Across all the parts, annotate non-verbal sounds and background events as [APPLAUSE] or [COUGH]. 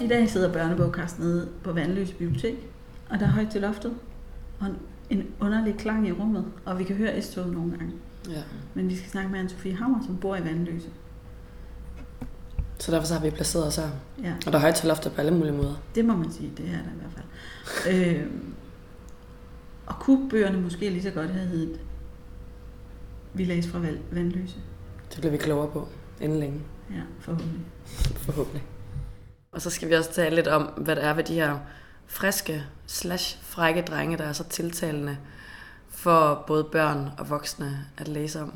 I dag sidder børnebogkast nede på Vandløse Bibliotek, og der er højt til loftet, og en, en underlig klang i rummet, og vi kan høre s nogle gange. Ja. Men vi skal snakke med Anne-Sophie Hammer, som bor i Vandløse. Så derfor så har vi placeret os her. Ja, Og der er højt til loftet på alle mulige måder. det må man sige, det er der i hvert fald. øh, og kunne bøgerne måske lige så godt have heddet Vi læser fra Vandløse. Det bliver vi klogere på inden længe, Ja, forhåbentlig. forhåbentlig. Og så skal vi også tale lidt om, hvad det er ved de her friske slash frække drenge, der er så tiltalende for både børn og voksne at læse om.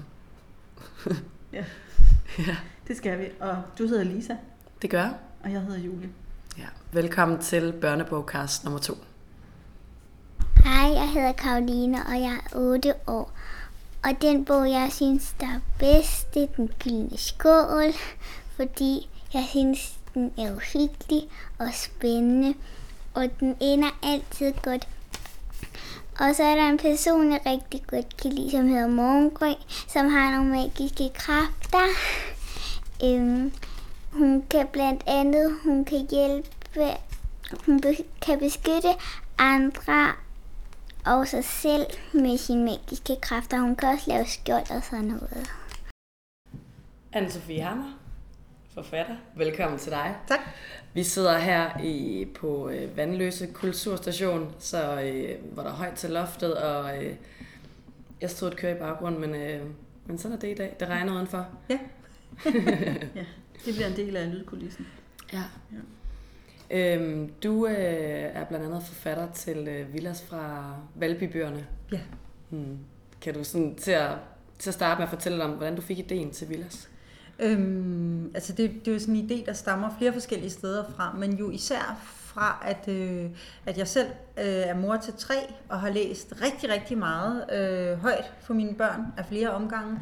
Ja. [LAUGHS] ja, Det skal vi. Og du hedder Lisa, det gør jeg. og jeg hedder Julie. Ja. Velkommen til børnebogkast nummer to. Hej, jeg hedder Karoline, og jeg er 8 år. Og den bog, jeg synes, der er bedst, det er Den Gyldne Skål, fordi jeg synes, den er uhyggelig og spændende, og den ender altid godt. Og så er der en person, jeg rigtig godt kan lide, som hedder Morgengrøn, som har nogle magiske kræfter. Øhm, hun kan blandt andet, hun kan hjælpe, hun be- kan beskytte andre og sig selv med sine magiske kræfter. Hun kan også lave skjold og sådan noget. Anne-Sophie Hammer, forfatter. Velkommen til dig. Tak. Vi sidder her i, på øh, Vandløse Kulturstation, så, øh, hvor der er højt til loftet, og øh, jeg stod et køre i baggrunden, men, øh, men sådan er det i dag. Det regner udenfor. Ja. [LAUGHS] ja, det bliver en del af lydkulissen. Ja. Ja. Øhm, du øh, er blandt andet forfatter til øh, Villas fra Valbybøgerne. Ja. Hmm. Kan du sådan til at, til at starte med at fortælle om, hvordan du fik ideen til Villas? Øhm, altså det, det er jo sådan en idé, der stammer flere forskellige steder fra, men jo især fra, at, øh, at jeg selv øh, er mor til tre og har læst rigtig, rigtig meget øh, højt for mine børn af flere omgange.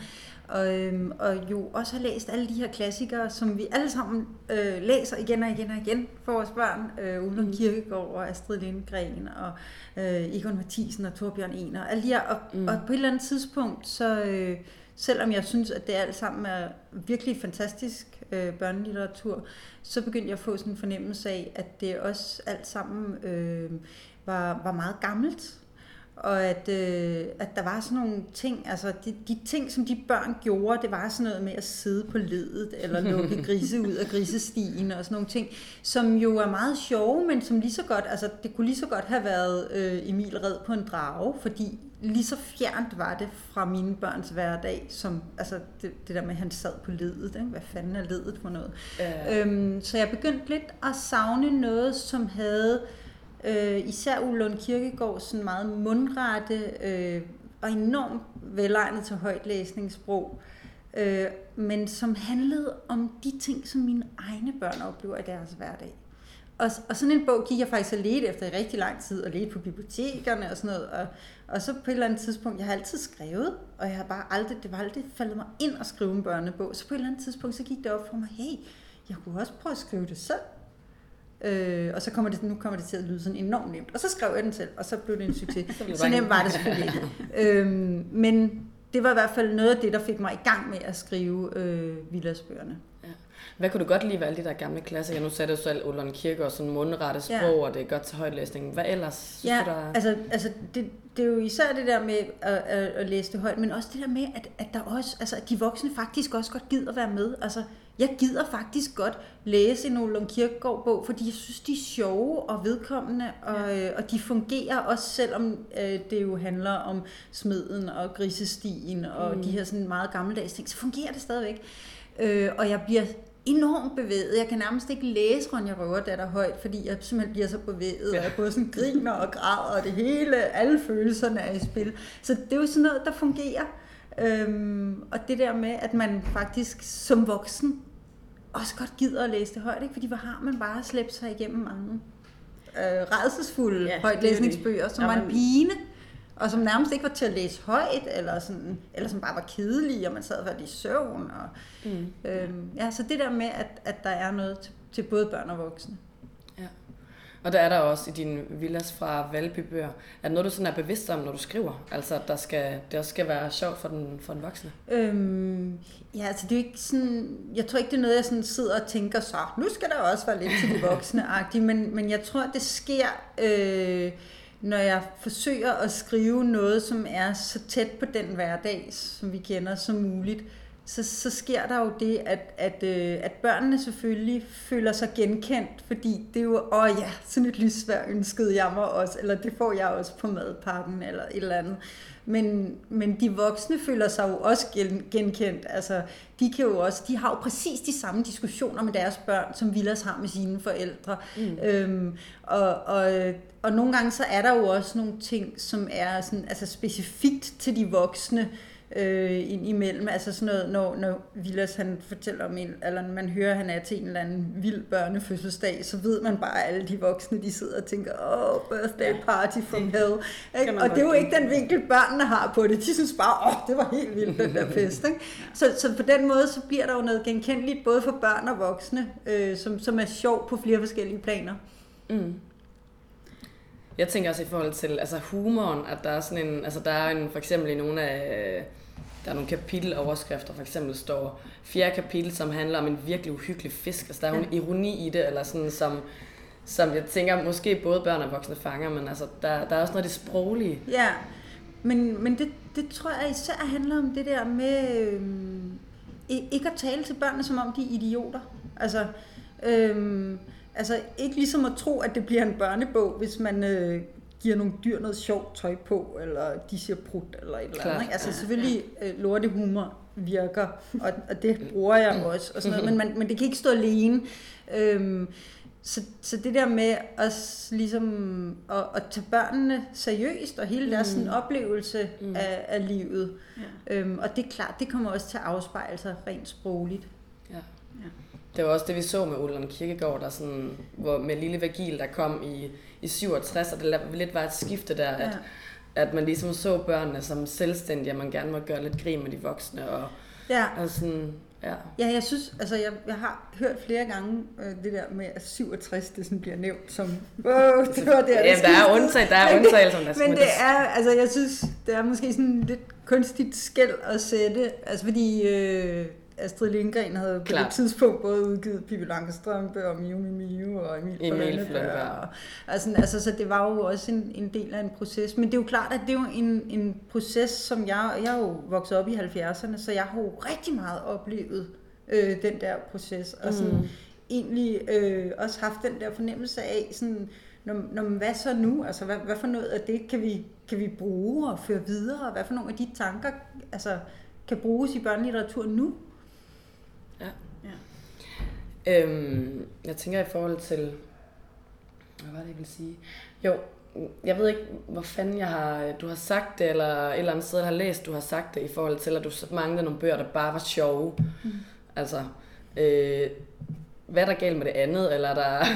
Og, øhm, og jo også har læst alle de her klassikere, som vi alle sammen øh, læser igen og igen og igen for vores børn. Øh, Ulla Mm. Kirkegaard og Astrid Lindgren og øh, Egon Mathisen og Torbjørn Ener. og Alle de her, og, mm. og på et eller andet tidspunkt, så, øh, selvom jeg synes, at det alt sammen er virkelig fantastisk øh, børnelitteratur, så begyndte jeg at få sådan en fornemmelse af, at det også alt sammen øh, var, var meget gammelt. Og at, øh, at der var sådan nogle ting, altså de, de ting, som de børn gjorde, det var sådan noget med at sidde på ledet, eller lukke [LAUGHS] grise ud af grisestien, og sådan nogle ting, som jo er meget sjove, men som lige så godt, altså det kunne lige så godt have været øh, Emil red på en drage, fordi lige så fjernt var det fra mine børns hverdag, som altså det, det der med, at han sad på ledet, ikke? hvad fanden er ledet for noget? Øh, Øhm, så jeg begyndte lidt at savne noget, som havde øh, Øh, især Ulund Kirkegaard sådan meget mundrette øh, og enormt velegnet til højtlæsningssprog, øh, men som handlede om de ting, som mine egne børn oplever i deres hverdag. Og, og sådan en bog gik jeg faktisk og ledte efter i rigtig lang tid, og ledte på bibliotekerne og sådan noget. Og, og så på et eller andet tidspunkt, jeg har altid skrevet, og jeg har bare aldrig, det var aldrig faldet mig ind at skrive en børnebog. Så på et eller andet tidspunkt, så gik det op for mig, hey, jeg kunne også prøve at skrive det selv. Øh, og så kommer det, nu kommer det til at lyde sådan enormt nemt. Og så skrev jeg den selv, og så blev det en succes. [LAUGHS] Så så nemt var det selvfølgelig ikke. øhm, men det var i hvert fald noget af det, der fik mig i gang med at skrive øh, Villasbøgerne. Hvad kunne du godt lide ved alle de der gamle klassikere? Nu sagde du selv Ullern Kirke og sådan mundrette sprog, ja. Ja. og det er godt til højtlæsning. Hvad ellers synes Ja, du, der er... altså, altså det, det er jo især det der med at, at, at læse det højt, men også det der med, at, at der også, altså, at de voksne faktisk også godt gider være med. Altså, jeg gider faktisk godt læse en Ole Kirkegaard bog, fordi jeg synes, de er sjove og vedkommende, og, øh, og de fungerer også, selvom øh, det jo handler om smeden og grisestien og mm. de her sådan meget gammeldags ting, så fungerer det stadigvæk. Øh, og jeg bliver enormt bevæget. Jeg kan nærmest ikke læse Ronja Røverdatter højt, fordi jeg simpelthen bliver så bevæget, ja. og jeg både sådan griner og græder, og det hele, alle følelserne er i spil. Så det er jo sådan noget, der fungerer. Øhm, og det der med, at man faktisk som voksen også godt gider at læse det højt, ikke? fordi hvor har man bare slæbt sig igennem mange øh, redselsfulde Ja, ja, er højtlæsningsbøger, som Ja, var en pine, og som nærmest ikke var til at læse højt, eller, sådan, eller som bare var kedelige, og man sad og i søvn. Og, Mm. øhm, ja, så det der med, at, at der er noget til, til både børn og voksne. Og der er der også i din Villas fra Valbybøger, er det noget, du sådan er bevidst om, når du skriver? Altså, at der skal, det også skal være sjovt for den, for den voksne? Øhm, ja, altså det er ikke sådan, jeg tror ikke, det er noget, jeg sådan sidder og tænker så, nu skal der også være lidt til de voksne [LAUGHS] men, men jeg tror, det sker, øh, når jeg forsøger at skrive noget, som er så tæt på den hverdag, som vi kender, som muligt så, så sker der jo det, at, at, øh, at børnene selvfølgelig føler sig genkendt, fordi det er jo, åh ja, sådan et lysvær ønskede jeg mig også, eller det får jeg også på madpakken, eller et eller andet. Men, men de voksne føler sig jo også gen, genkendt. Altså, de kan jo også, de har jo præcis de samme diskussioner med deres børn, som Villas har med sine forældre. Mm. Øhm, og, og, og nogle gange så er der jo også nogle ting, som er sådan, altså specifikt til de voksne, øh, ind imellem. Altså sådan noget, når, når Vilas han fortæller om en, eller man hører, at han er til en eller anden vild børnefødselsdag, så ved man bare, at alle de voksne, de sidder og tænker, åh, oh, birthday party from hell. Ikke? Og det er jo ikke den vinkel, børnene har på det. De synes bare, åh, oh, det var helt vildt, den der fest. [LAUGHS] Ikke? Så, så på den måde, så bliver der jo noget genkendeligt, både for børn og voksne, øh, som, som er sjov på flere forskellige planer. Mm. Jeg tænker også i forhold til altså humoren, at der er sådan en, altså der er en, for eksempel i nogle af der er nogle kapiteloverskrifter, for eksempel står fjerde kapitel, som handler om en virkelig uhyggelig fisk. Altså der er jo en ironi i det, eller sådan, som, som jeg tænker, måske både børn og voksne fanger, men altså, der, der er også noget af det sproglige. Ja, men, men det, det tror jeg især handler om det der med øh, ikke at tale til børnene, som om de er idioter. Altså, øh, altså ikke ligesom at tro, at det bliver en børnebog, hvis man øh, giver nogle dyr noget sjovt tøj på, eller de siger prut, eller et eller andet. Ikke? Altså selvfølgelig, øh, lortehumor virker, og, og det bruger jeg også, og sådan noget, men, man, men det kan ikke stå alene. Øhm, så, så det der med at, ligesom, at, at tage børnene seriøst, og hele deres mm. sådan, oplevelse mm. af, af livet. Ja. Øhm, og det er klart, det kommer også til at afspejle sig rent sprogligt. Ja. ja. Det var også det, vi så med Ulland Kirkegaard, der sådan, hvor med Lille Vagil, der kom i i 67, og det lidt var et skifte der, at, ja. at man ligesom så børnene som selvstændige, at man gerne må gøre lidt grin med de voksne, og, ja. og sådan, Ja. ja, jeg synes, altså jeg, jeg har hørt flere gange øh, det der med, at 67 det sådan bliver nævnt som, wow, det var der, Jamen, der er undtag, der er undtagelser. Men, men det er, altså jeg synes, det er måske sådan lidt kunstigt skæld at sætte, altså fordi øh, Astrid Lindgren havde på Klar. det tidspunkt både udgivet Pippi Langstrømpe og Miu Miu Miu og Emil, Emil Flønberg. Altså, altså, så det var jo også en, en del af en proces. Men det er jo klart, at det er jo en, en proces, som jeg, jeg er jo vokset op i 70'erne, så jeg har jo rigtig meget oplevet øh, den der proces. Og sådan mm. egentlig øh, også haft den der fornemmelse af, sådan, når, når, hvad så nu? Altså, hvad, hvad for noget af det kan vi, kan vi bruge og føre videre? Og hvad for nogle af de tanker altså, kan bruges i børnelitteratur nu? Ja. ja. Øhm, jeg tænker i forhold til... Hvad var det, jeg ville sige? Jo, jeg ved ikke, hvor fanden jeg har, du har sagt det, eller et eller andet sted, jeg har læst, du har sagt det, i forhold til, at du manglede nogle bøger, der bare var sjove. Mm. Altså, øh, hvad er der galt med det andet, eller er der...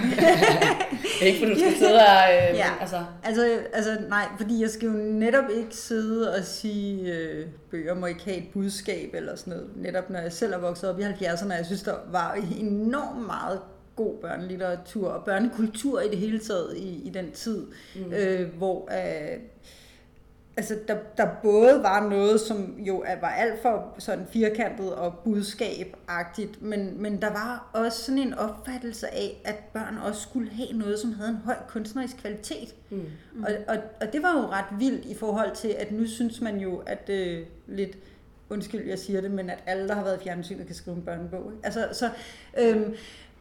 [LAUGHS] ikke fordi du skal sidde og... Øh, ja. altså. Altså, altså, nej, fordi jeg skal jo netop ikke sidde og sige, øh, bøger må ikke have et budskab, eller sådan noget. Netop når jeg selv er vokset op i 70'erne, jeg synes, der var enormt meget god børnelitteratur og børnekultur i det hele taget i, i den tid, mm. øh, hvor øh, altså der, der både var noget, som jo var alt for sådan firkantet og budskabagtigt, men, men der var også sådan en opfattelse af, at børn også skulle have noget, som havde en høj kunstnerisk kvalitet. Mm. Mm. Og, og, og det var jo ret vildt i forhold til, at nu synes man jo, at øh, lidt undskyld, jeg siger det, men at alle, der har været i fjernsynet, kan skrive en børnebog. Ikke? Altså, så, øhm,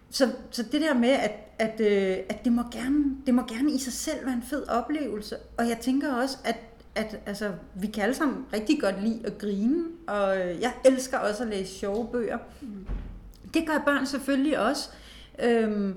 så, så det der med, at, at, øh, at det, må gerne, det må gerne i sig selv være en fed oplevelse. Og jeg tænker også, at at altså, vi kan alle sammen rigtig godt lide at grine, og jeg elsker også at læse sjove bøger. Mm. Det gør børn selvfølgelig også. Øhm,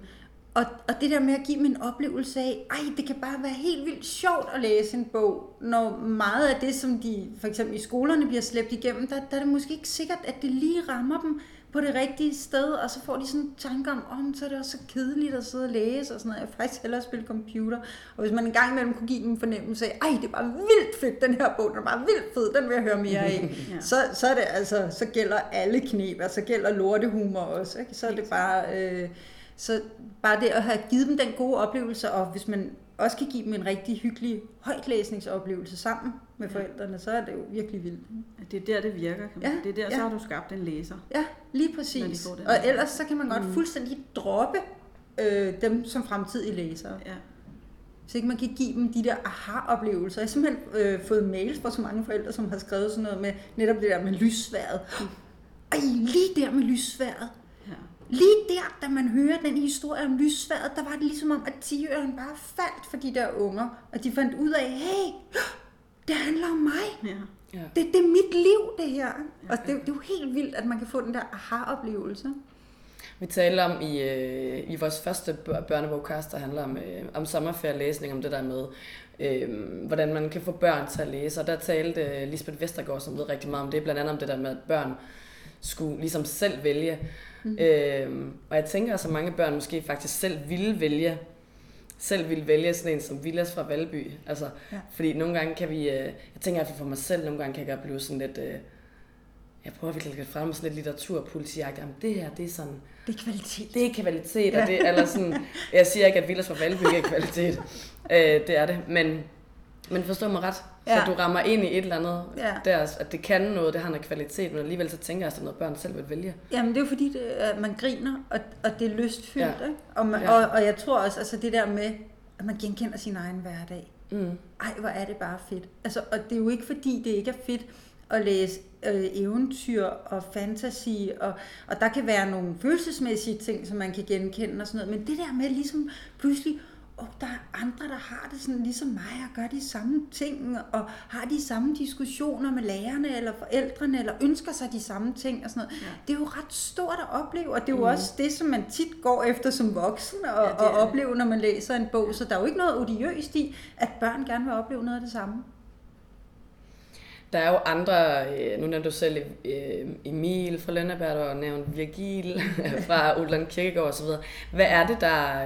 og, og det der med at give mig en oplevelse af, ej, det kan bare være helt vildt sjovt at læse en bog, når meget af det, som de for eksempel i skolerne bliver slæbt igennem, der, der er det måske ikke sikkert, at det lige rammer dem på det rigtige sted, og så får de sådan en tanke om, om så er det også så kedeligt at sidde og læse og sådan noget. Jeg vil faktisk hellere spille computer. Og hvis man en gang imellem kunne give dem en fornemmelse af, ej, det er bare vildt fedt, den her bog, den er bare vildt fed, den vil jeg høre mere af. [LAUGHS] ja. så, så, er det altså, så gælder alle knep, altså gælder lortehumor også. Ikke? Så er det bare... Øh, Så bare det at have givet dem den gode oplevelse, og hvis man også kan give dem en rigtig hyggelig højtlæsningsoplevelse sammen med forældrene, så er det jo virkelig vildt. Det er der, det virker. Kan man. Ja. Det er der, ja. så har du skabt en læser. Ja, lige præcis. de. Og ellers så kan man godt fuldstændig droppe øh, dem som fremtidige læsere. Ja. Så ikke man kan give dem de der aha-oplevelser. Jeg har simpelthen øh, fået mails fra så mange forældre, som har skrevet sådan noget med netop det der med lysværet. Ej, lige der med lysværet. ja. Lige der, da man hører den historie om lysværet, der var det ligesom om, at tiøren bare faldt for de der unger. Og de fandt ud af, hey, det handler om mig. ja. Ja. Det, det er mit liv, det her. Og det, det er jo helt vildt, at man kan få den der aha-oplevelse. Vi talte om i, øh, i vores første bør- børnebogkast, der handler om, øh, om sommerferielæsning, om det der med, øh, hvordan man kan få børn til at læse. Og der talte øh, Lisbeth Vestergaard, som ved rigtig meget om det, blandt andet om det der med, at børn skulle ligesom selv vælge. Mm. Øh, og jeg tænker, at så mange børn måske faktisk selv ville vælge selv ville vælge sådan en som Villas fra Valby. Altså, Ja. ja. Fordi nogle gange kan vi, øh, jeg tænker i hvert fald for mig selv, nogle gange kan jeg godt blive sådan lidt, øh, jeg prøver virkelig at frem sådan lidt litteraturpolitiagtigt, om det her, det er sådan, Det er kvalitet. det er kvalitet, og det eller sådan, jeg siger ikke, at Villas fra Valby er kvalitet. Øh, det er det, men, men forstå mig ret. Så Ja. du rammer ind i et eller andet, Ja. der, at det kan noget, det har noget kvalitet, men alligevel så tænker jeg, at det er noget, børn selv vil vælge. Jamen det er jo fordi, det, at man griner, og, og det er lystfyldt. Ja. Ikke? Og, man, Ja. og, og jeg tror også, altså det der med, at man genkender sin egen hverdag. Mm. Ej, hvor er det bare fedt. Altså, og det er jo ikke fordi, det ikke er fedt at læse øh, eventyr og fantasy, og, og der kan være nogle følelsesmæssige ting, som man kan genkende og sådan noget, men det der med ligesom pludselig, og der er andre, der har det sådan ligesom mig, og gør de samme ting, og har de samme diskussioner med lærerne eller forældrene, eller ønsker sig de samme ting og sådan noget. Ja. Det er jo ret stort at opleve, og det er jo mm. også det, som man tit går efter som voksen, og, Ja, og er det. opleve, når man læser en bog. Så der er jo ikke noget odiøst i, at børn gerne vil opleve noget af det samme. Der er jo andre, øh, nu nævnte du selv øh, Emil fra Lønneberg, og nævnt Virgil [LAUGHS] fra Udland Kirkegaard osv. Hvad er det, der...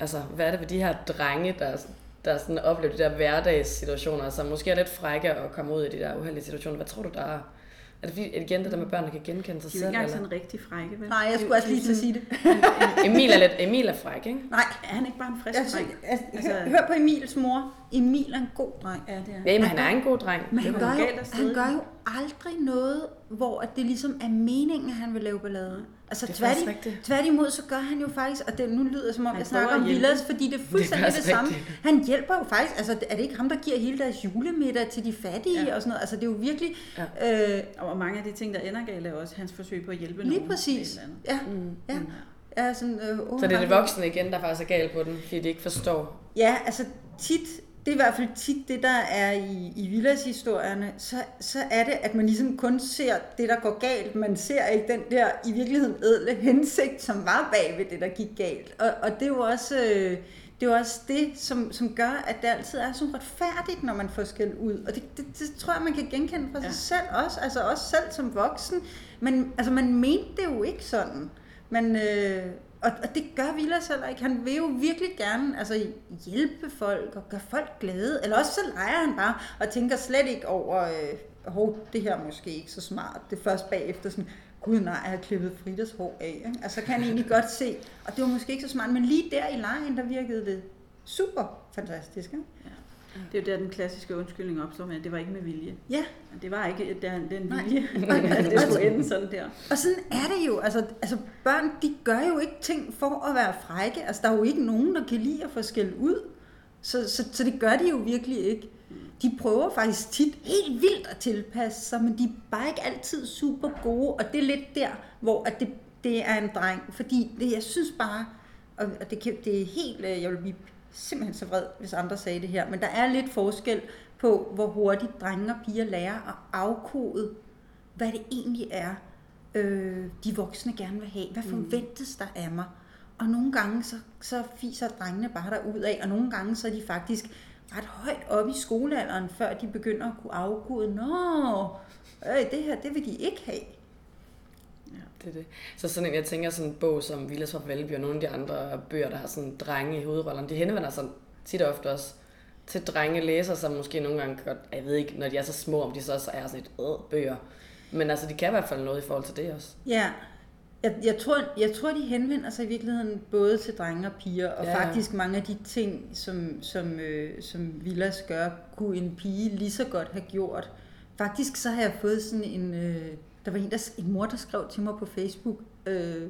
Altså, hvad er det ved de her drenge, der, der sådan oplever de der hverdagssituationer, som måske er lidt frække og komme ud i de der uheldige situationer? Hvad tror du, der er? Er det fordi, igen det der med, at børnene kan genkende sig De er jo selv? ikke engang Eller? sådan rigtig frække, vel? Nej, jeg skulle også lige til at sige det. Emil er lidt Emil er fræk, ikke? Nej, Er han ikke bare en frisk altså, dreng? altså, Altså- hør, hør på Emils mor. Emil er en god dreng. Ja, det er. Ja, men han er en god dreng. Men han gør, jo, han gør jo aldrig noget, hvor at det ligesom er meningen, at han vil lave ballade. Altså er rigtigt. tværtimod, så gør han jo faktisk, og det nu lyder som om, Han jeg snakker om. Villas, fordi det er fuldstændig det, det samme. rigtigt. Han hjælper jo faktisk, altså er det ikke ham, der giver hele deres julemiddag til de fattige Ja. og sådan noget. Altså det er jo virkelig, Ja. øh, Og mange af de ting, der ender galt, er også hans forsøg på at hjælpe lige nogen. præcis. et eller andet. Mm. Ja, ja. Ja, sådan, øh, oh, Så det er det voksne igen, der faktisk er galt på den, fordi de ikke forstår. Ja, altså tit, det er i hvert fald tit det, der er i, i Villas-historierne, så, så er det, at man ligesom kun ser det, der går galt. Man ser ikke den der i virkeligheden ædle hensigt, som var bag ved det, der gik galt. Og, og det er jo også... Øh, det er jo også det, som, som gør, at det altid er så retfærdigt, når man får skæld ud. Og det, det, det tror jeg, man kan genkende fra sig Ja. selv også. Altså også selv som voksen. Men altså, man mente det jo ikke sådan. Men, øh, og, og det gør Vilas heller ikke. Han vil jo virkelig gerne altså, hjælpe folk og gøre folk glade. Eller også så leger han bare og tænker slet ikke over, øh, hov, det her er måske ikke så smart. Det er først bagefter sådan, gud nej, jeg har klippet Fridas hår af. Ikke? Altså kan han egentlig godt se, og det var måske ikke så smart, men lige der i lejen, der virkede det super fantastisk. Ikke? Det er jo der, den klassiske undskyldning opstår med, at det var ikke med vilje. Ja, Det var ikke den, den vilje, [LAUGHS] [LAUGHS] at det skulle ende sådan der. Og sådan er det jo. Altså, altså børn, de gør jo ikke ting for at være frække. Altså, der er jo ikke nogen, der kan lide at få skæld ud. Så, så, så det gør de jo virkelig ikke. De prøver faktisk tit helt vildt at tilpasse sig, men de er bare ikke altid super gode. Og det er lidt der, hvor at det, det er en dreng. Fordi det, jeg synes bare, og det, kan, det er helt, øh, jeg vil blive simpelthen så vred, hvis andre sagde det her, men der er lidt forskel på, hvor hurtigt drenge og piger lærer at afkode, hvad det egentlig er, øh, de voksne gerne vil have. Hvad forventes der af mig? Og nogle gange, så, så fiser drengene bare derud af, og nogle gange, så er de faktisk ret højt op i skolealderen, før de begynder at kunne afkode, nå, øh, det her, det vil de ikke have. Det er det. Så sådan en, jeg tænker sådan en bog som Villas fra Valby og nogle af de andre bøger, der har sådan drenge i hovedrollerne, de henvender sig tit og ofte også til drenge læser, som måske nogle gange godt, jeg ved ikke, når de er så små, om de så også er sådan et øh, bøger. Men altså, de kan i hvert fald noget i forhold til det også. Ja, Jeg, jeg, tror, jeg tror, de henvender sig i virkeligheden både til drenge og piger, og Ja, ja. ja. faktisk mange af de ting, som, som, øh, som Villas gør, kunne en pige lige så godt have gjort. Faktisk så har jeg fået sådan en, øh, der var en, der, en mor, der skrev til mig på Facebook, øh,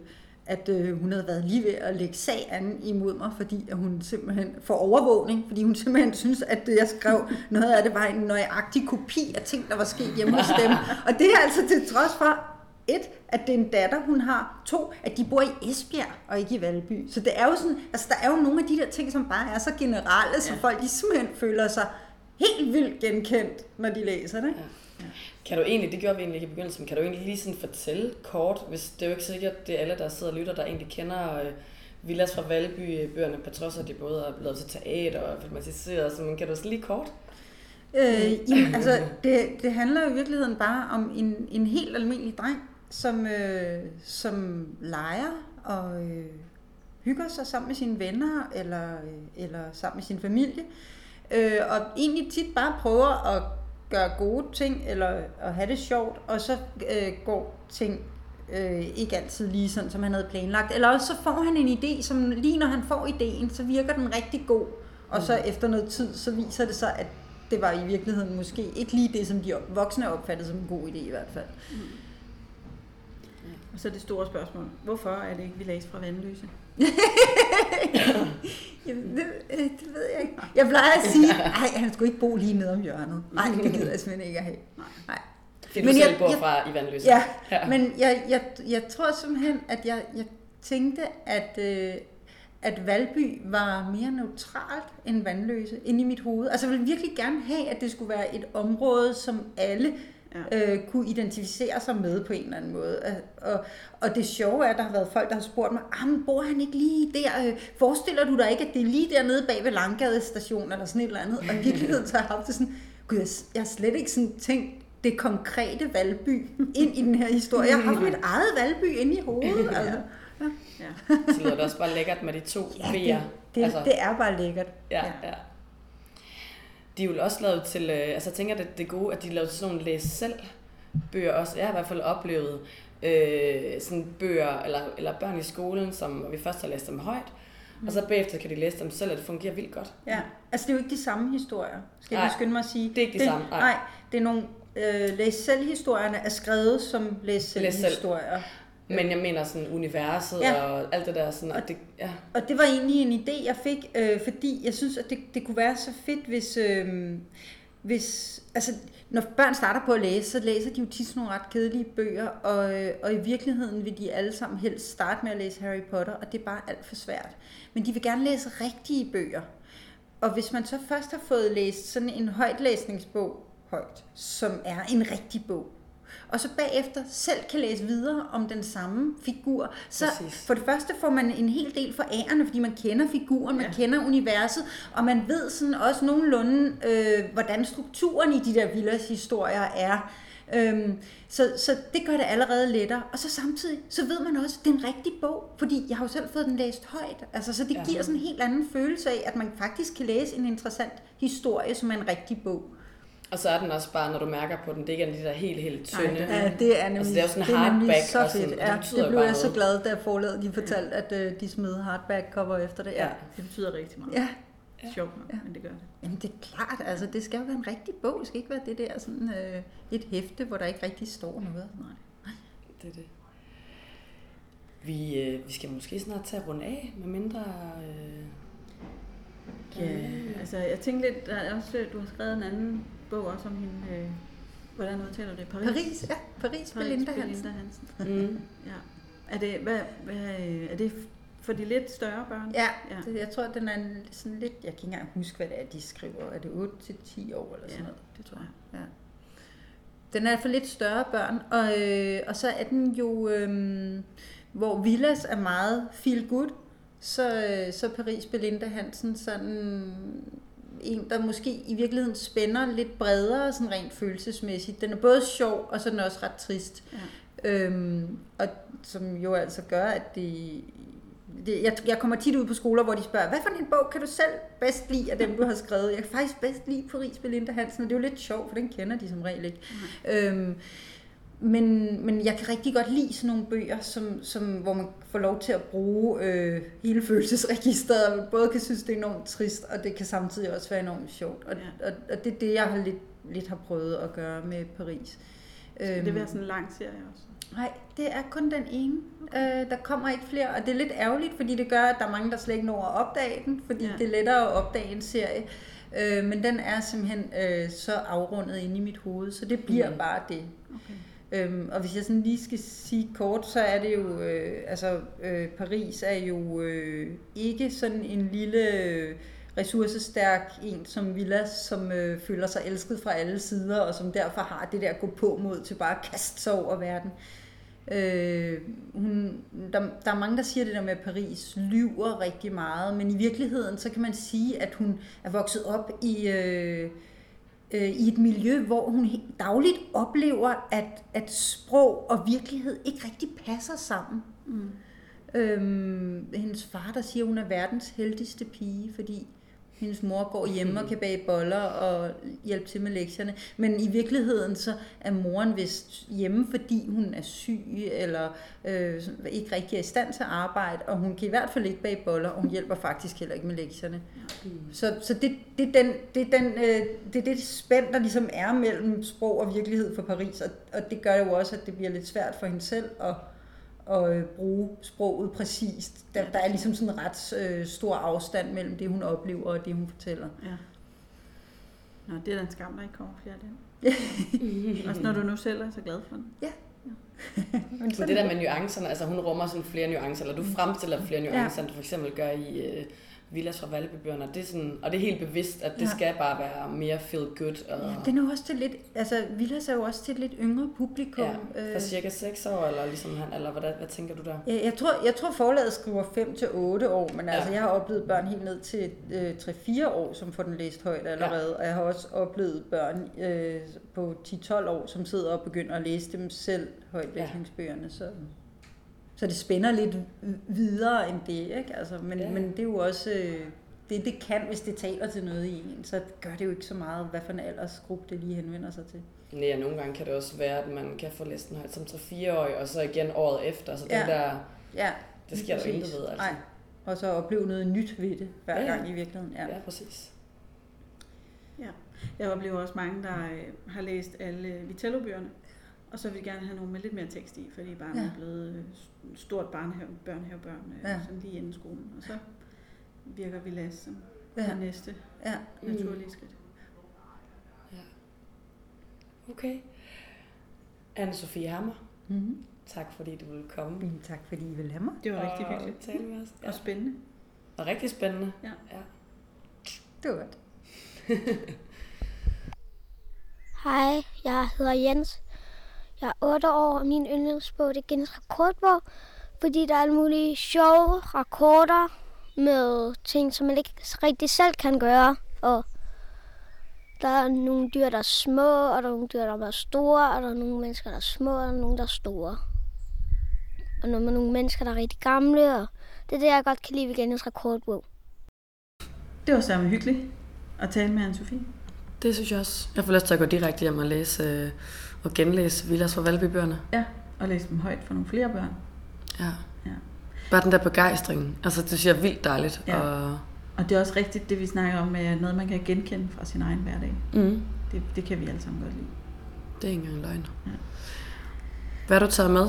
at øh, hun havde været lige ved at lægge sag an imod mig, fordi at hun simpelthen får overvågning, fordi hun simpelthen synes, at det, jeg skrev, [LAUGHS] noget af det var en nøjagtig kopi af ting, der var sket hjemme hos dem. [LAUGHS] Og det er altså til trods for, et, at det er en datter, hun har. To, at de bor i Esbjerg og ikke i Valby. Så det er jo sådan, altså der er jo nogle af de der ting, som bare er så generelle, så Ja. folk de simpelthen føler sig helt vildt genkendt, når de læser det. Ja. Kan du egentlig, det gjorde vi egentlig ikke i begyndelsen, kan du egentlig lige sådan fortælle kort, hvis det er jo ikke sikkert, det er alle, der sidder og lytter, der egentlig kender øh, Villas fra Valby bøgerne, på trods af, at de både er blevet til teater og filmatiseret, så men kan du så lige kort? Øh, jamen, altså, det, det handler jo i virkeligheden bare om en, en helt almindelig dreng, som, øh, som leger og øh, hygger sig sammen med sine venner eller, øh, eller sammen med sin familie. Øh, og egentlig tit bare prøver at gøre gode ting eller at have det sjovt, og så øh, går ting øh, ikke altid lige sådan, som han havde planlagt. Eller også så får han en idé, som lige når han får ideen, så virker den rigtig god. Og så efter noget tid, så viser det sig, at det var i virkeligheden måske ikke lige det, som de voksne opfattede som en god idé i hvert fald. Og så det store spørgsmål. Hvorfor er det ikke, vi læser fra Vandløse? [LAUGHS] Jamen, det, øh, det ved jeg ikke. Jeg plejer at sige, [LAUGHS] nej, han skulle ikke bo lige nede om hjørnet. Nej, det gider jeg simpelthen ikke at have. Nej. Nej. Fordi du Men selv jeg- bor jeg- fra i Vandløse. Ja, Ja. men jeg, jeg, jeg tror simpelthen, at jeg, jeg tænkte, at, øh, at Valby var mere neutralt end Vandløse inde i mit hoved. Altså jeg ville virkelig gerne have, at det skulle være et område, som alle Ja. øh, kunne identificere sig med på en eller anden måde. Og, og, og det sjove er, at der har været folk, der har spurgt mig, ah, men bor han ikke lige der? Øh, Forestiller du dig ikke, at det er lige dernede bag ved Langgade station, eller sådan et eller andet? Og i virkeligheden så har jeg haft det sådan, gud, jeg, jeg har slet ikke sådan tænkt det konkrete Valby ind i den her historie. Jeg har mit eget Valby inde i hovedet. [LAUGHS] Altså. Ja. Så lyder det også bare lækkert med de to Ja, V'er. det, det, altså, det er bare lækkert. Ja, ja. De er jo også lavet til, øh, altså jeg tænker, det er gode, at de er lavet til sådan nogle læs selv bøger også. Jeg har i hvert fald oplevet øh, sådan bøger, eller, eller børn i skolen, som vi først har læst dem højt, og så bagefter kan de læse dem selv, og det fungerer vildt godt. Ja, altså det er jo ikke de samme historier, skal jeg Nej, skynde mig at sige. det er ikke de samme, nej. Nej, det er nogle øh, læs selv historierne er skrevet som læs selv Læs selv. Men jeg mener sådan universet Ja. og alt det der, sådan, at det, ja. Og det var egentlig en idé, jeg fik, øh, fordi jeg synes, at det, det kunne være så fedt, hvis, øh, hvis... Altså, når børn starter på at læse, så læser de jo tit nogle ret kedelige bøger, og, øh, og i virkeligheden vil de alle sammen helst starte med at læse Harry Potter, og det er bare alt for svært. Men de vil gerne læse rigtige bøger. Og hvis man så først har fået læst sådan en højtlæsningsbog højt, som er en rigtig bog, og så bagefter selv kan læse videre om den samme figur, så Præcis. for det første får man en hel del for ærende, fordi man kender figuren, man Ja. kender universet, og man ved sådan også nogenlunde, øh, hvordan strukturen i de der Villas historier er. Øhm, så, så det gør det allerede lettere. Og så samtidig, så ved man også, at det er en rigtig bog, fordi jeg har jo selv fået den læst højt. Altså, så det Ja. giver sådan en helt anden følelse af, at man faktisk kan læse en interessant historie, som er en rigtig bog. Og så er den også bare, når du mærker på den, det ikke er de der helt, helt tynde. Nej, Ja, det er nemlig, Altså, det er jo sådan det er nemlig hardback så og sådan, fedt. og det Ja, betyder det blev jeg så glad, da forlaget de fortalte, at øh, de smed hardback cover efter det. Ja. Ja. Det betyder rigtig meget. ja. Ja. Sjovt nok, Ja. men det gør det. Jamen det er klart, altså det skal jo være en rigtig bog. Det skal ikke være det der sådan øh, et hæfte, hvor der ikke rigtig står noget. Nej. Det er det. Vi, øh, vi skal måske snart tage rundt af, med mindre... Øh, Ja, altså jeg tænkte lidt, der er også, du har skrevet en anden bog også om hende, øh, hvordan udtaler du det? Paris? Paris, ja. Paris, Paris Belinda Belinda Hansen. Hansen. mm, Ja. Er det, hvad, hvad, er det for de lidt større børn? Ja, Ja. Det, jeg tror, den er en, sådan lidt, jeg kan ikke engang huske, hvad det er, de skriver. Er det 8-10 år eller sådan Ja, noget? det tror jeg. Ja. Den er for lidt større børn, og, øh, og så er den jo, øh, hvor Villas er meget feel good, så, øh, så Paris Belinda Hansen sådan en, der måske i virkeligheden spænder lidt bredere sådan rent følelsesmæssigt. Den er både sjov, og så er den også ret trist. Ja. Øhm, og som jo altså gør, at det, det jeg, jeg kommer tit ud på skoler, hvor de spørger, hvad for en bog kan du selv bedst lide af dem, du har skrevet? Jeg kan faktisk bedst lide Paris Belinda Hansen, og det er jo lidt sjovt, for den kender de som regel ikke. Øhm, men, men jeg kan rigtig godt lide sådan nogle bøger, som, som, hvor man får lov til at bruge øh, hele følelsesregisteret, og man både kan synes, det er enormt trist, og det kan samtidig også være enormt sjovt. Og, ja. og, og det er det, jeg har lidt, lidt har prøvet at gøre med Paris. Skal det være sådan en lang serie også? Nej, det er kun den ene. Okay. Øh, der kommer ikke flere, og det er lidt ærgerligt, fordi det gør, at der er mange, der slet ikke når at opdage den, fordi ja. det er lettere at opdage en serie. Øh, men den er simpelthen øh, så afrundet inde i mit hoved, så det bliver mm. bare det. Okay. Øhm, og hvis jeg sådan lige skal sige kort, så er det jo, øh, altså øh, Paris er jo øh, ikke sådan en lille øh, ressourcestærk en som Villa, som øh, føler sig elsket fra alle sider, og som derfor har det der gå på mod til bare at kaste sig over verden. Øh, hun, der, der er mange, der siger det der med, at Paris lyver rigtig meget, men i virkeligheden, så kan man sige, at hun er vokset op i... Øh, øh, i et miljø, hvor hun dagligt oplever, at, at sprog og virkelighed ikke rigtig passer sammen. Mm. Øhm, hendes far, der siger, at hun er verdens heldigste pige, fordi hendes mor går hjemme og kan bage boller og hjælpe til med lektierne. Men i virkeligheden så er moren vist hjemme, fordi hun er syg eller øh, ikke rigtig er i stand til at arbejde, og hun kan i hvert fald ikke bage boller, og hun hjælper faktisk heller ikke med lektierne. Så, så det, det, er den, det, er den, øh, det er det spænd, der ligesom er mellem sprog og virkelighed for Paris, og, og det gør jo også, at det bliver lidt svært for hende selv at at øh, bruge sproget præcist. Der, der er ligesom sådan en ret øh, stor afstand mellem det, hun oplever og det, hun fortæller. Ja. Nå, det er da en skam, der ikke kommer flere af dem. [LAUGHS] Også når du nu selv er så glad for den. Ja. Men det der med nuancerne, altså hun rummer sådan flere nuancer, eller du fremstiller flere nuancer, ja. end du for eksempel gør i... Øh, Villas fra Valbybøgerne. Det er sådan, og det er helt bevidst, at det ja. skal bare være mere feel good. Og... Ja, den er også til lidt, altså Villas er jo også til et lidt yngre publikum. Ja, for øh. cirka 6 år, eller ligesom han, eller hvad, hvad tænker du der? Jeg tror, jeg tror forlaget skriver 5 til 8 år, men ja. altså jeg har oplevet børn helt ned til øh, 3-4 år, som får den læst højt allerede, ja. og jeg har også oplevet børn øh, på 10-12 år, som sidder og begynder at læse dem selv, højtlæsningsbøgerne, ja. så... Så det spænder lidt videre end det, ikke? Altså, men, ja. men det er jo også, øh, det det kan, hvis det taler til noget i en, så gør det jo ikke så meget, hvad for en aldersgruppe det lige henvender sig til. Nej, nogle gange kan det også være, at man kan få læst den højt som 3-4-årig, og så igen året efter, så ja. det der, ja, det sker der intet ved, altså. Nej, og så opleve noget nyt ved det, hver ja, gang i virkeligheden. Ja, ja præcis. Ja, jeg oplever også mange, der øh, har læst alle Vitello-bøgerne, og så vil jeg gerne have nogle med lidt mere tekst i, fordi barnet ja. er blevet øh, stort barnehave, børnehavebørn, øh, ja. sådan lige inden skolen. Og så virker vi las som ja. det næste ja. naturlige skridt. Ja. Okay. Anne-Sophie Hammer, mm-hmm. tak fordi du ville komme. Mm, tak fordi I ville have mig. Det var og rigtig hyggeligt. Tale med os. Ja. [LAUGHS] Og spændende. Og rigtig spændende. Ja. ja. Det var godt. [LAUGHS] Hej, jeg hedder Jens. Jeg er 8 år, og min yndlingsbog det er Guinness Rekordbog, fordi der er alle mulige sjove rekorder med ting, som man ikke rigtig selv kan gøre. Og der er nogle dyr, der er små, og der er nogle dyr, der er store, og der er nogle mennesker, der er små, og der er nogle, der er store. Og når man er nogle mennesker, der er rigtig gamle, og det er det, jeg godt kan lide ved Guinness Rekordbog. Det var sammen hyggeligt at tale med Anne-Sophie. Det synes jeg også. Jeg får lyst til at gå direkte hjem og læse øh, og genlæse Villas fra Valby-bøgerne. Ja, og læse dem højt for nogle flere børn. Ja. ja. Bare den der begejstring. Altså, det synes jeg er vildt dejligt. Ja. Og... og det er også rigtigt, det vi snakker om, med noget, man kan genkende fra sin egen hverdag. Mm. Det, det kan vi alle sammen godt lide. Det er ikke engang løgn. Ja. Hvad har du taget med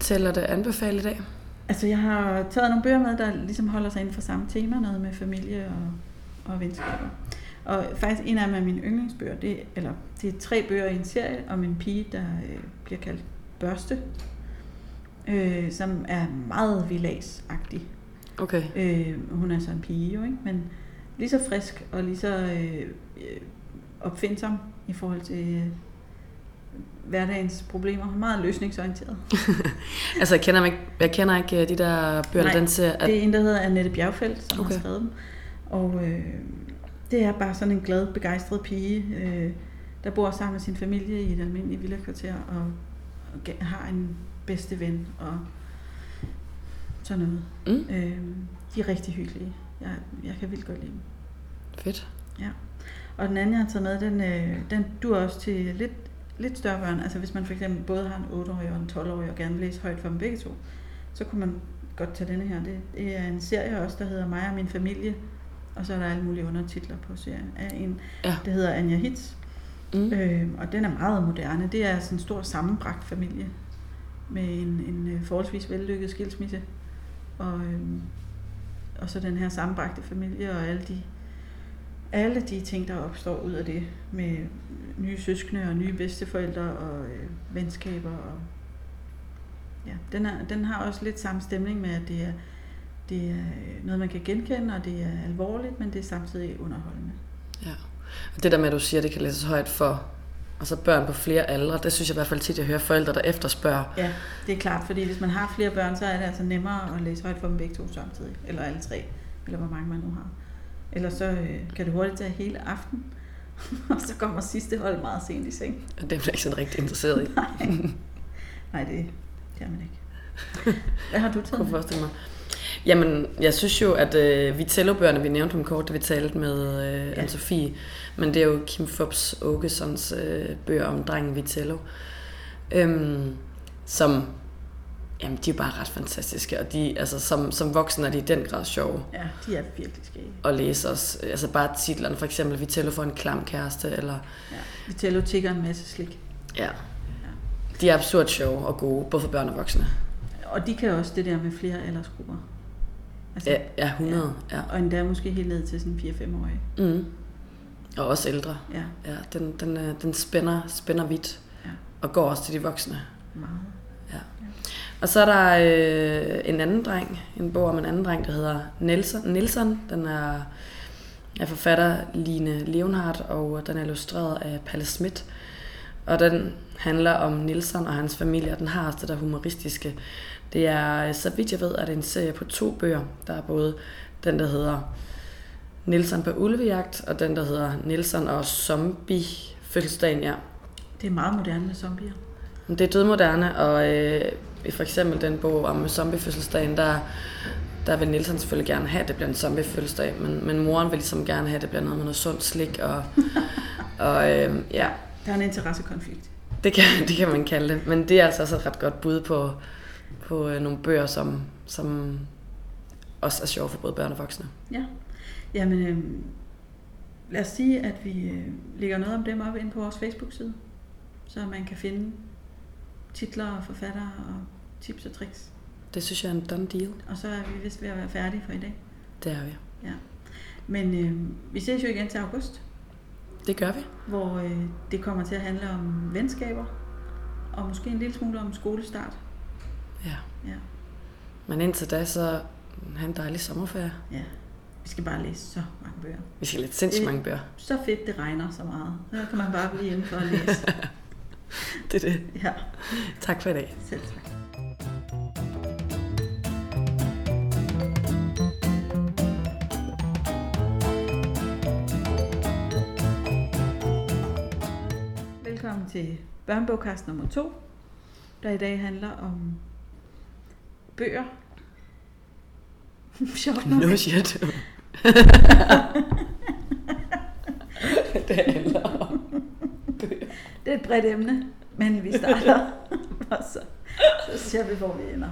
til at anbefale i dag? Altså, jeg har taget nogle bøger med, der ligesom holder sig inden for samme tema, noget med familie og, og venskaber. Og faktisk en af dem er mine yndlingsbøger, det, eller det er tre bøger i en serie om en pige, der øh, bliver kaldt Børste, øh, som er meget villagsagtig. Okay. Øh, hun er så en pige jo, ikke? men lige så frisk og lige så øh, opfindsom i forhold til øh, hverdagens problemer. Hun er meget løsningsorienteret. [LAUGHS] altså, jeg kender, ikke, jeg kender ikke øh, de der bøger, Nej, den ser... At... det er en, der hedder Annette Bjergfeldt, som okay. har skrevet dem. Og øh, det er bare sådan en glad, begejstret pige, øh, der bor sammen med sin familie i et almindeligt villakvarter og, og har en bedste ven og sådan noget. Mm. Øh, de er rigtig hyggelige. Jeg, jeg kan vildt godt lide dem. Fedt. Ja. Og den anden, jeg har taget med, den, øh, den du også til lidt lidt større børn, altså hvis man for eksempel både har en 8-årig og en 12-årig og gerne vil læse højt for dem begge to, så kunne man godt tage denne her. Det, det er en serie også, der hedder Mig og min familie, og så er der alle mulige undertitler på serien. Af en, Ja. Det hedder Anja Hitz, Mm. øh, og den er meget moderne. Det er sådan en stor sammenbragt familie med en, en øh, forholdsvis vellykket skilsmisse, og, øh, og så den her sammenbragte familie og alle de alle de ting, der opstår ud af det, med nye søskende og nye bedsteforældre og øh, venskaber. Og, ja, den, er, den har også lidt samme stemning med, at det er, det er øh, noget, man kan genkende, og det er alvorligt, men det er samtidig underholdende. Ja. Og det der med, at du siger, at det kan læses højt for altså børn på flere aldre, det synes jeg i hvert fald tit, jeg hører forældre, der efterspørger. Ja, det er klart, fordi hvis man har flere børn, så er det altså nemmere at læse højt for dem begge to samtidig, eller alle tre, eller hvor mange man nu har. Ellers så øh, kan det hurtigt tage hele aften, [LAUGHS] og så kommer sidste hold meget sent i seng. Og det er jeg ikke sådan rigtig interesseret i. [LAUGHS] Nej, det, det er man ikke. [LAUGHS] Hvad har du taget kunne forestille mig. Jamen, jeg synes jo, at øh, Vitello-bøgerne, vi nævnte dem kort, da vi talte med øh, Ja. ja. Anne-Sophie, men det er jo Kim Fubs Åkessons øh, bøger om drengen Vitello, øhm, som, jamen, de er bare ret fantastiske, og de, altså, som, som voksne er de i den grad sjove Ja, de er virkelig skæge. at læse os. Altså bare titlerne, for eksempel Vitello får en klam kæreste, eller Ja. Vitello tigger en masse slik. ja. De er absurd sjove og gode, både for børn og voksne. Og de kan også det der med flere aldersgrupper. Altså, Ja, ja 100, ja. Og endda måske helt ned til sådan 4-5-årige. Mm. Og også ældre. Ja, Ja, den, den, øh, den spænder, spænder vidt Ja. og går også til de voksne. meget. Ja. Og så er der øh, en anden dreng, en bog om en anden dreng, der hedder Nelson. Nelson. Den er af forfatter Line Leonhardt, og den er illustreret af Palle Schmidt. Og den handler om Nilsson og hans familie, og den har også det der humoristiske. Det er, så vidt jeg ved, er det en serie på to bøger. Der er både den, der hedder Nilsson på ulvejagt, og den, der hedder Nilsson og zombie fødselsdagen, ja. Det er meget moderne med zombier. Det er dødmoderne, og øh, for eksempel den bog om zombiefødselsdagen, der, der vil Nielsen selvfølgelig gerne have, at det bliver en zombiefødselsdag, men, men moren vil ligesom gerne have, at det bliver noget med noget sundt slik, og, [LAUGHS] og øh, ja, Der er en interessekonflikt. det kan, [LAUGHS] det kan man kalde det. Men det er altså også et ret godt bud på, på øh, nogle bøger, som, som også er sjove for både børn og voksne. Ja. Jamen, øh, lad os sige, at vi øh, lægger noget om dem op ind på vores Facebook-side, så man kan finde titler og forfattere og tips og tricks. Det synes jeg er en done deal. Og så er vi vist ved at være færdige for i dag. Det er vi. Ja. Men øh, vi ses jo igen til august, Det gør vi. hvor øh, det kommer til at handle om venskaber, og måske en lille smule om skolestart. Ja. Ja. Men indtil da, så have en dejlig sommerferie. ja. Vi skal bare læse så mange bøger. Vi skal lidt sindssygt mange bøger. Så fedt, det regner så meget. Så kan man bare blive inde for at læse. [LAUGHS] Det er det. Ja, Tak for i dag. selv tak. Velkommen til børnebogkast nummer 2, der i dag handler om bøger. [LAUGHS] Sjovt nok. No shit. [LAUGHS] det handler om Det er et bredt emne, men vi starter, [LAUGHS] og så, så ser vi, hvor vi ender.